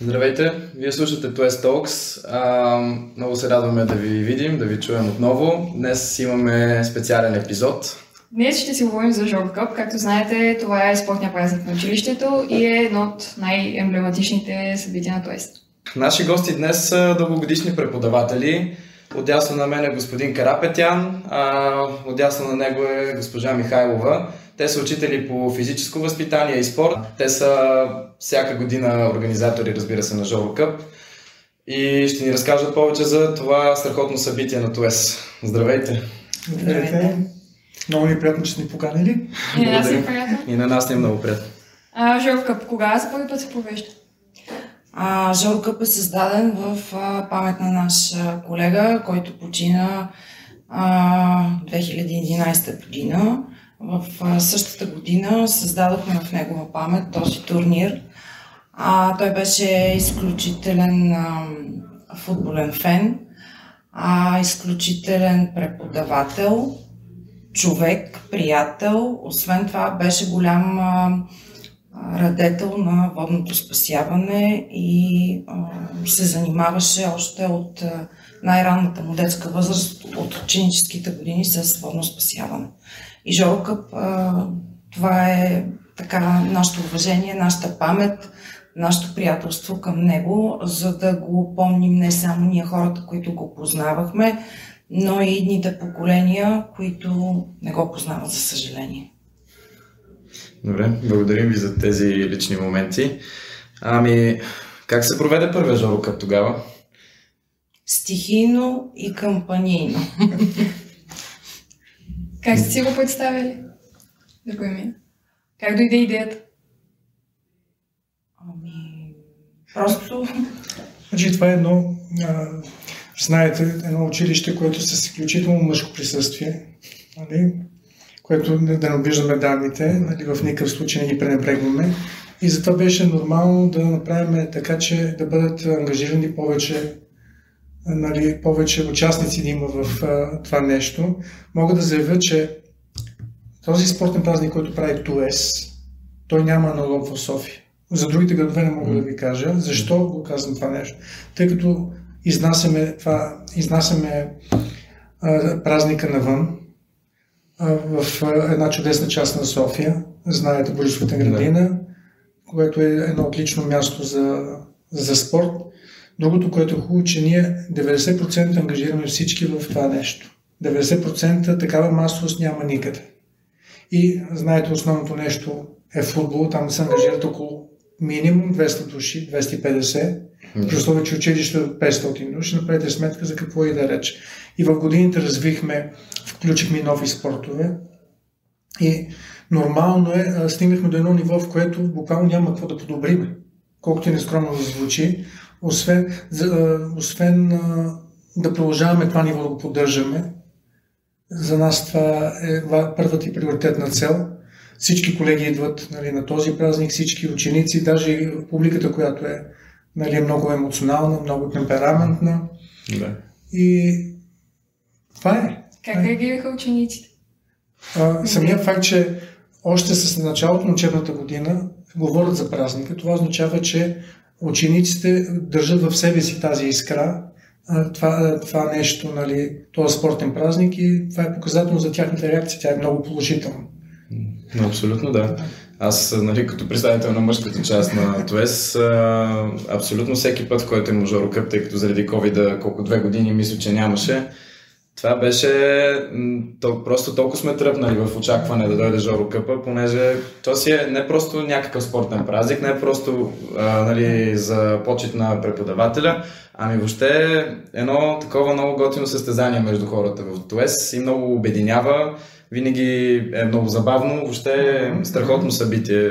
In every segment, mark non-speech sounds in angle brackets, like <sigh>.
Здравейте, вие слушате Twist Talks. А, много се радваме да ви видим, да ви чуем отново. Днес имаме специален епизод. Днес ще си говорим за Жор Къп. Както знаете, това е спортния празник на училището и е едно от най-емблематичните събития на Twist. Наши гости днес са дългогодишни преподаватели. Отдясно на мен е господин Карапетян, а отдясно на него е госпожа Михайлова. Те са учители по физическо възпитание и спорт. Те са всяка година организатори, разбира се, на Жоро Къп. И ще ни разкажат повече за това страхотно събитие на ТУЕС. Здравейте! Здравейте! Много ни е приятно, че сте ни поканили. И на нас е приятно. И на нас ни е много приятно. А, Жоро Къп, кога за първи път се провежда? А, Жор Къп е създаден в а, памет на наш колега, който почина а, 2011 година. В а, същата година създадохме в негова памет този турнир. А, той беше изключителен а, футболен фен, а, изключителен преподавател, човек, приятел. Освен това беше голям а, радетел на водното спасяване и а, се занимаваше още от най-ранната му детска възраст, от ученическите години с водно спасяване. И Жоро Къп, а, това е така нашето уважение, нашата памет, нашето приятелство към него, за да го помним не само ние хората, които го познавахме, но и идните поколения, които не го познават, за съжаление. Добре, благодарим ви за тези лични моменти. Ами, как се проведе първия Жоро Къп тогава? Стихийно и кампанийно. Как сте си го представили? Да го ми. Как дойде идеята? Ами, просто Значи това е едно, а, знаете, едно училище, което с изключително мъжко присъствие, нали? Което да не обиждаме данните, нали? в никакъв случай не ги пренебрегваме. И затова беше нормално да направим така, че да бъдат ангажирани повече, нали, повече участници да има в а, това нещо. Мога да заявя, че този спортен празник, който прави ТУЕС, той няма аналог в София. За другите градове не мога да ви кажа. Защо го казвам това нещо? Тъй като изнасяме, това, изнасяме а, празника навън в една чудесна част на София. Знаете Борисовата градина, което е едно отлично място за, за спорт. Другото, което е хубаво, че ние 90% ангажираме всички в това нещо. 90% такава масовост няма никъде. И знаете, основното нещо е футбол, там се ангажират около минимум 200 души, 250, при условие, че училище от 500 души, направете сметка за какво и да рече. И в годините развихме, включихме нови спортове и нормално е, стигнахме до едно ниво, в което буквално няма какво да подобриме, колкото и нескромно да звучи, освен, за, освен да продължаваме това ниво да го поддържаме. За нас това е ва- първата и приоритетна цел. Всички колеги идват нали, на този празник, всички ученици, даже публиката, която е нали, много емоционална, много темпераментна. Да. И това е. Как реагираха учениците? А, самият факт, че още с началото на учебната година говорят за празника, това означава, че учениците държат в себе си тази искра, това, това нещо, нали, този спортен празник и това е показателно за тяхната реакция. Тя е много положителна. Но абсолютно да. Аз, нали, като представител на мъжката част на ТОЕС, абсолютно всеки път, който е Жоро Къп, тъй като заради COVID, колко две години мисля, че нямаше, това беше просто толкова сме тръпнали в очакване да дойде Жоро Къпа, понеже то си е не просто някакъв спортен празник, не е просто а, нали, за почет на преподавателя, ами въобще едно такова много готино състезание между хората в ТОЕС и много обединява, винаги е много забавно, въобще е страхотно събитие,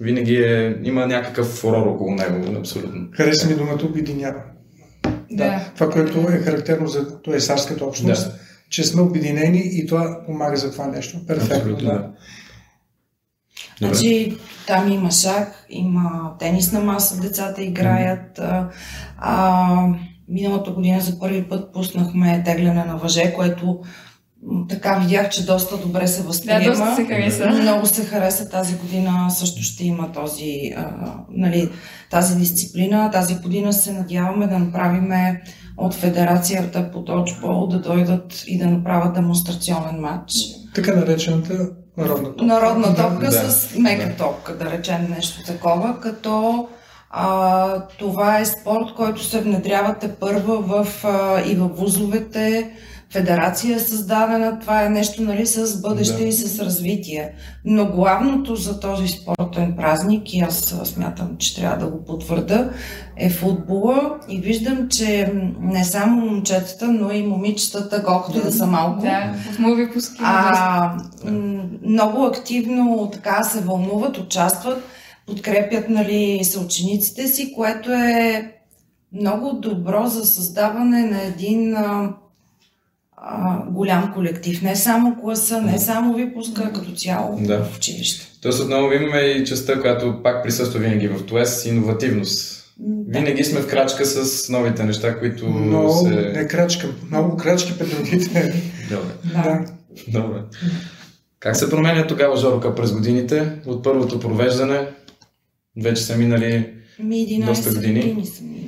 винаги е, има някакъв фурор около него, абсолютно. Хареса ми думата обединява. Да. Това, което е характерно за туесарската общност, Да. че сме обединени и това помага за това нещо. Перфектно, Абсолютно, да. да. Добре. Значи, там има шах, има тенисна маса, децата играят. А, а, миналата година за първи път пуснахме тегляне на въже, което така видях, че доста добре се възприема. Да, доста се хареса. Много се хареса тази година. Също ще има този, а, нали, тази дисциплина. Тази година се надяваме да направим от федерацията по доджбол да дойдат и да направят демонстрационен матч. Така наречената народна топка. Народна топка Да. с мека Да. топка, да речем нещо такова, като а, това е спорт, който се внедрява те първа в, а, и в вузовете, федерация е създадена, това е нещо нали, с бъдеще Да. и с развитие. Но главното за този спортен празник, и аз смятам, че трябва да го потвърда, е футбола и виждам, че не само момчетата, но и момичетата, колкото да са малко, Да, а, много активно така се вълнуват, участват, подкрепят нали, съучениците си, което е много добро за създаване на един а, а, голям колектив. Не само класа, не само випуска, а като цяло Да. в училище. Тоест отново имаме и частта, която пак присъства винаги в ТОЕС, иновативност. Да. Винаги сме в крачка с новите неща, които Много, се... не крачка, много крачки пред другите. Добре. Да. Добре. Как се променя тогава Жорка през годините? От първото провеждане вече са минали... Ми 11 Доста години. години са минали.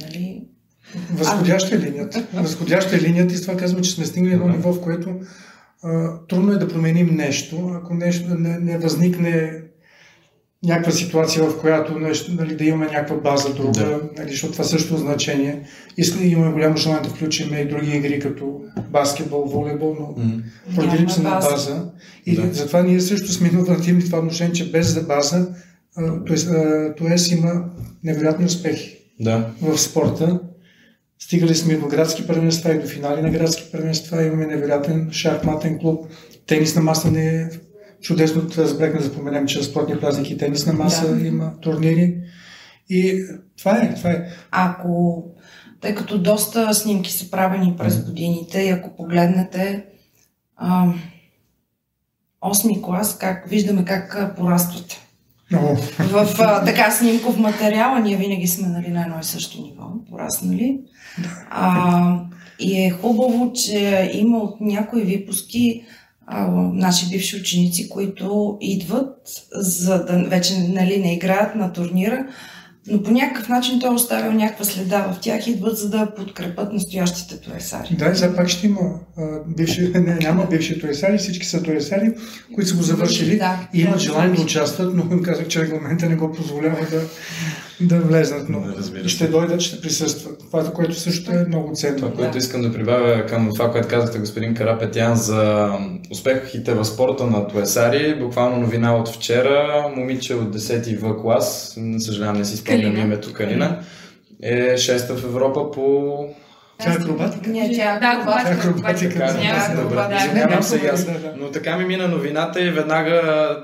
Възходяща е линията. Възходяща е линията и с това казваме, че сме стигнали едно ниво, в което а, трудно е да променим нещо, ако нещо не, не възникне някаква ситуация, в която нещо, нали, да имаме някаква база друга, Да. нали, защото това също е значение. Искаме, имаме голямо желание да включим и други игри, като баскетбол, волейбол, но М. поради Нямаме липса на база. база. И Да. затова ние също сме иновативни в това отношение, че без за база, т.е. има невероятни успехи Да. в спорта. Стигали сме до градски първенства и до финали на градски първенства. Имаме невероятен шахматен клуб. Тенис на маса не е чудесно. Разбрахме да споменем, че спортния празник и тенис на маса Да. има турнири. И това е, това е. Ако, тъй като доста снимки са правени през годините и ако погледнете а, 8 клас, как виждаме как пораствате. В а, така снимков материал, а ние винаги сме нали, на едно и също ниво, пораснали. А, и е хубаво, че има от някои випуски а, наши бивши ученици, които идват, за да вече нали, не играят на турнира, но по някакъв начин той е оставил някаква следа в тях, идват за да подкрепят настоящите туесари. Да, и за пак ще има а, бивши, <laughs> не, няма бивши туесари, всички са туесари, които са го завършили Да, и имат да, желание да да. участват, но им казах, че регламента не го позволява да, да влезнат, но Да, разбира ще дойдат, ще присъстват. Това, което също е много ценно. Това, което искам да прибавя към това, което казахте господин Карапетян за успехите в спорта на Туесари, буквално новина от вчера, момиче от 10 В клас, не съжалявам не си спомням Калина. името Калина, е шеста в Европа по... Тя е акробатика. Не, тя е акробатика. Няма Добре, акробатика. извинявам се и аз. Но така ми мина новината и веднага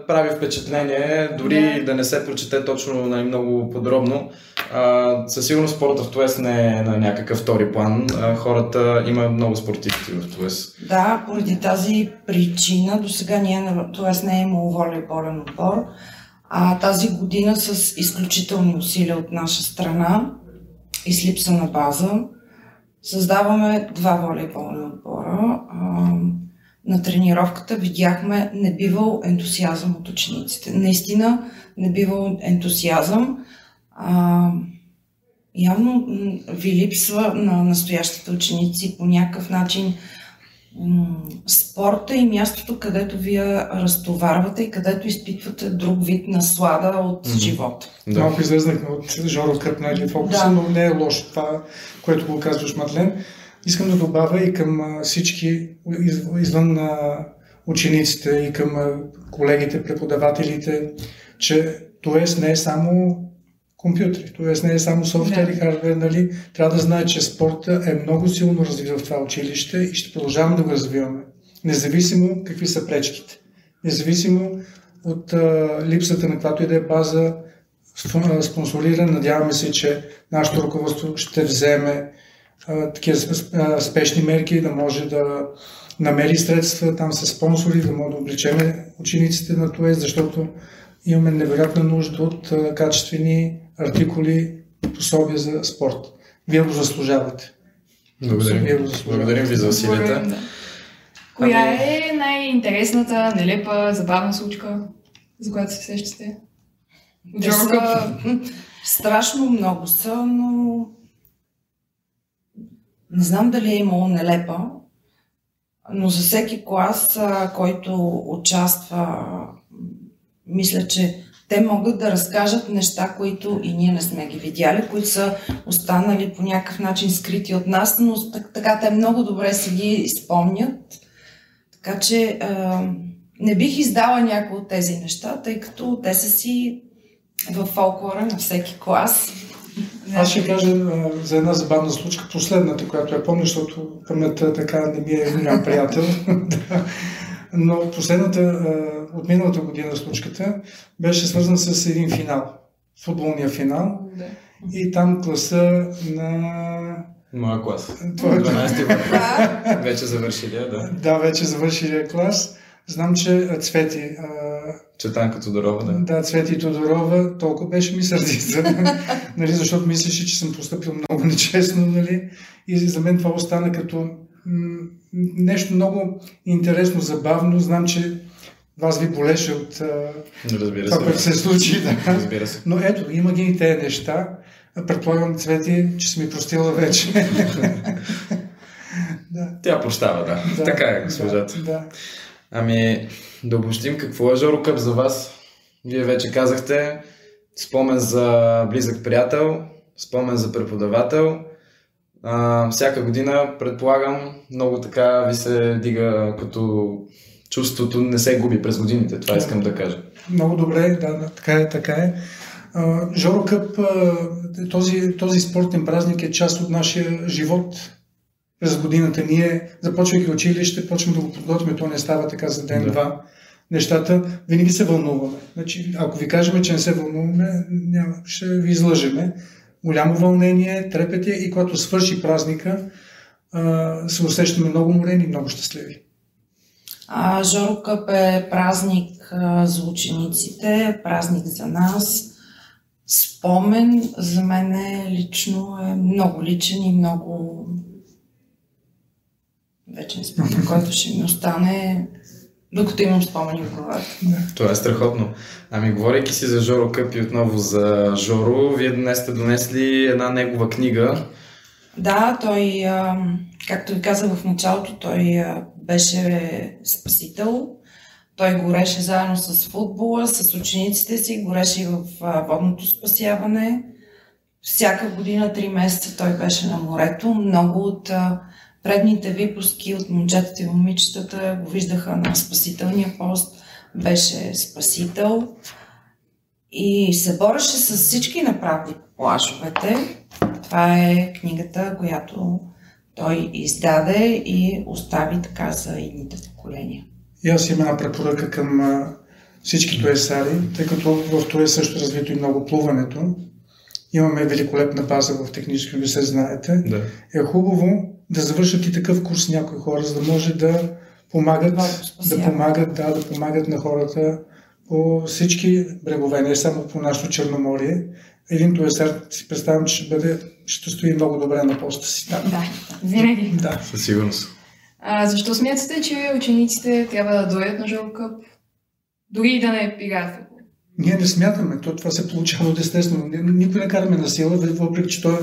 прави впечатление, дори Да. да не се прочете точно нали, много подробно. А, със сигурност спорта в Туес не е на някакъв втори план. А, хората, има много спортисти в Туес. Да, поради тази причина до сега ние, т.е. не е имало волейболен отбор, а тази година с изключителни усилия от наша страна и с липса на база създаваме два волейболни отбора. А, на тренировката видяхме небивал ентусиазъм от учениците. Наистина небивал ентусиазъм. А, явно ви липсва на настоящите ученици по някакъв начин спорта и мястото, където вие разтоварвате и където изпитвате друг вид наслада от Мгм. живота. Да. Малко излезнахме от Жоро Къп, нали, фокуса, Да. но не е лошо това, което го казваш, Мадлен. Искам да добавя и към всички из- извън учениците и към колегите, преподавателите, че ТОЕС не е само компютри, ТОЕС не е само софтуер и хардвер, нали? Трябва да знае, че спорта е много силно развит в това училище и ще продължаваме да го развиваме. Независимо какви са пречките. Независимо от а, липсата на каквато и да е база, спон- а, спонсориран. Надяваме се, че нашето ръководство ще вземе а, такива а, спешни мерки, да може да намери средства там с спонсори, да може да обличеме учениците на ТОЕС, защото имаме невероятна нужда от качествени артикули, пособия за спорт. Вие го заслужавате. Вие Благодарим. го заслужавате. Благодарим ви за усилията. Да. Коя Ами- е най-интересната, нелепа, забавна случка, за която се сещате? Те са, страшно много са, но не знам дали е имало нелепа, но за всеки клас, който участва, мисля, че те могат да разкажат неща, които и ние не сме ги видяли, които са останали по някакъв начин скрити от нас, но так- така те много добре си ги спомнят. Така че а, не бих издала някои от тези неща, тъй като те са си в фолклора на всеки клас. <laughs> Аз ще кажа за една забавна случка, последната, която я помня, защото паметта така не ми е голям приятел. <laughs> Но последната, от миналата година случката, беше свързана с един финал. Футболния финал. Да. И там класа на... Моя клас. Това е 12 клас. Вече завършили, да. Да, вече завършилия клас. Знам, че Цвети, а, Четанка Тодорова, да. да, Цвети Тодорова, толкова беше ми сърдица, <laughs> нали, защото мислеше, че съм поступил много нечестно, нали, и за мен това остана като м- нещо много интересно, забавно. Знам, че вас ви болеше от Разбира това, което се. се случи, да. Разбира се. Но ето, има ги и тези неща. Предполагам, Цвети, че си ми простила вече. <laughs> да. Тя прощава, да. Да, Така е, госпожата. Да, да. Ами, да обобщим какво е Жоро Къп за вас. Вие вече казахте спомен за близък приятел, спомен за преподавател. А, всяка година, предполагам, много така ви се дига като чувството не се губи през годините. Това искам да кажа. Много добре, да, да, така е, така е. Жоро Къп, този, този спортен празник е част от нашия живот през годината. Ние, започвайки училище, почваме да го подготвим, то не става така за ден-два. Нещата, винаги се вълнуваме. Значи, ако ви кажем, че не се вълнуваме, няма, ще ви излъжеме. Голямо вълнение, трепете и когато свърши празника, се усещаме много морени и много щастливи. А, Жоро Къп е празник а, за учениците, празник за нас. Спомен за мен е лично е много личен и много вечен спомен, <laughs> който ще ми остане докато имам спомени в главата. Това е страхотно. Ами, говорейки си за Жоро Къп и отново за Жоро, вие днес сте донесли една негова книга. Да, той, а, както ви казах в началото, той беше спасител. Той гореше заедно с футбола, с учениците си, гореше и в водното спасяване. Всяка година, три месеца той беше на морето. Много от предните випуски от момчетата и момичетата го виждаха на спасителния пост. Беше спасител и се бореше с всички направи по плажовете. Това е книгата, която той издаде и остави така за едните поколения. И аз имам една препоръка към всички туесари, тъй като в това е също развито и много плуването. Имаме великолепна база в технически университет, знаете. Да. Е хубаво да завършат и такъв курс някои хора, за да може да помагат, да помагат, да, да помагат на хората по всички брегове, не само по нашето Черноморие. Един туесар си представям, че ще бъде, ще стои много добре на поста си там. Да, винаги. Да. Със сигурност. А, защо смятате, че учениците трябва да дойдат на Къп? Дори и да не играят футбол. Ние не смятаме, то, това се получава от естествено. Ни- Никой не караме на сила, въпреки че той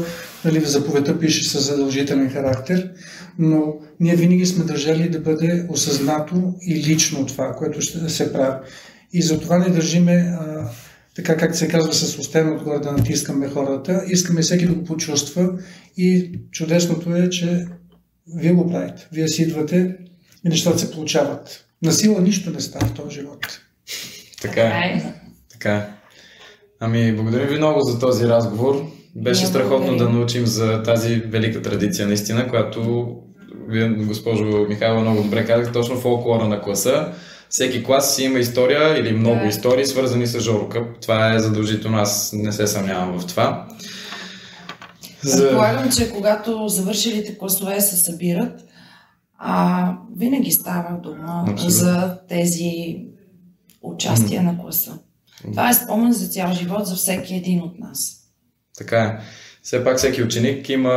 нали, в заповедта пише с задължителен характер, но ние винаги сме държали да бъде осъзнато и лично това, което ще се прави. И затова не държиме, а, така както се казва, с устена отгоре да натискаме хората. Искаме всеки да го почувства и чудесното е, че вие го правите. Вие си идвате и нещата се получават. На сила нищо не става в този живот. Така е. Така е. Ами, благодарим ви много за този разговор. Беше Ние страхотно да научим за тази велика традиция, наистина, която вие, госпожо Михайлова, много добре казах, точно фолклора на класа. Всеки клас си има история или много Да. истории, свързани с Жоро Къп. Това е задължително, аз не се съмнявам в това. Предполагам, че когато завършилите класове се събират, а, винаги става дума Абсолютно. за тези участия на класа. Това е спомен за цял живот за всеки един от нас. Така е. Все пак всеки ученик има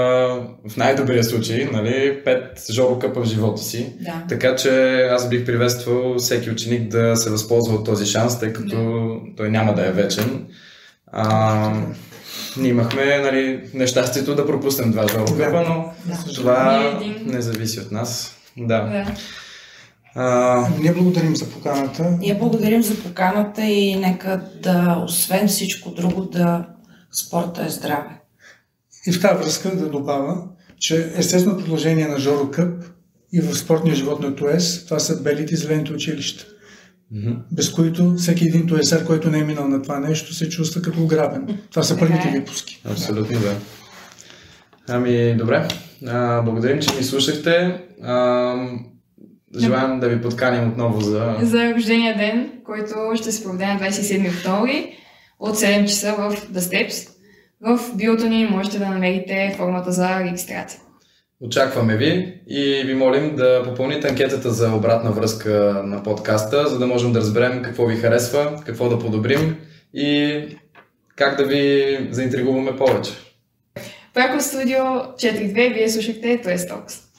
в най-добрия случай нали, пет жоро къпа в живота си. Да. Така че аз бих приветствал всеки ученик да се възползва от този шанс, тъй като Да. той няма да е вечен. А, ние имахме нали, нещастието да пропуснем два жоро къпа, но Да. това не зависи от нас. Да. Да. А, Ние благодарим за поканата. Ние благодарим за поканата и нека да, освен всичко друго, да спорта е здраве. И в тази връзка да добавя, че естествено продължение на Жоро Къп и в спортния живот на ТОЕС, това са белите и зелените училища, мгм. без които всеки един ТОЕСАР, който не е минал на това нещо, се чувства като ограбен. Това са първите е. випуски. Абсолютно да. Ами, добре. А, благодарим, че ни слушахте. А, желаем да ви подканим отново за... За рождения ден, който ще се проведе на 27 октомври от 7 часа в The Steps. В биото ни можете да намерите формата за регистрация. Очакваме ви и ви молим да попълните анкетата за обратна връзка на подкаста, за да можем да разберем какво ви харесва, какво да подобрим и как да ви заинтригуваме повече. Пряко студио 4.2 вие слушахте Talks.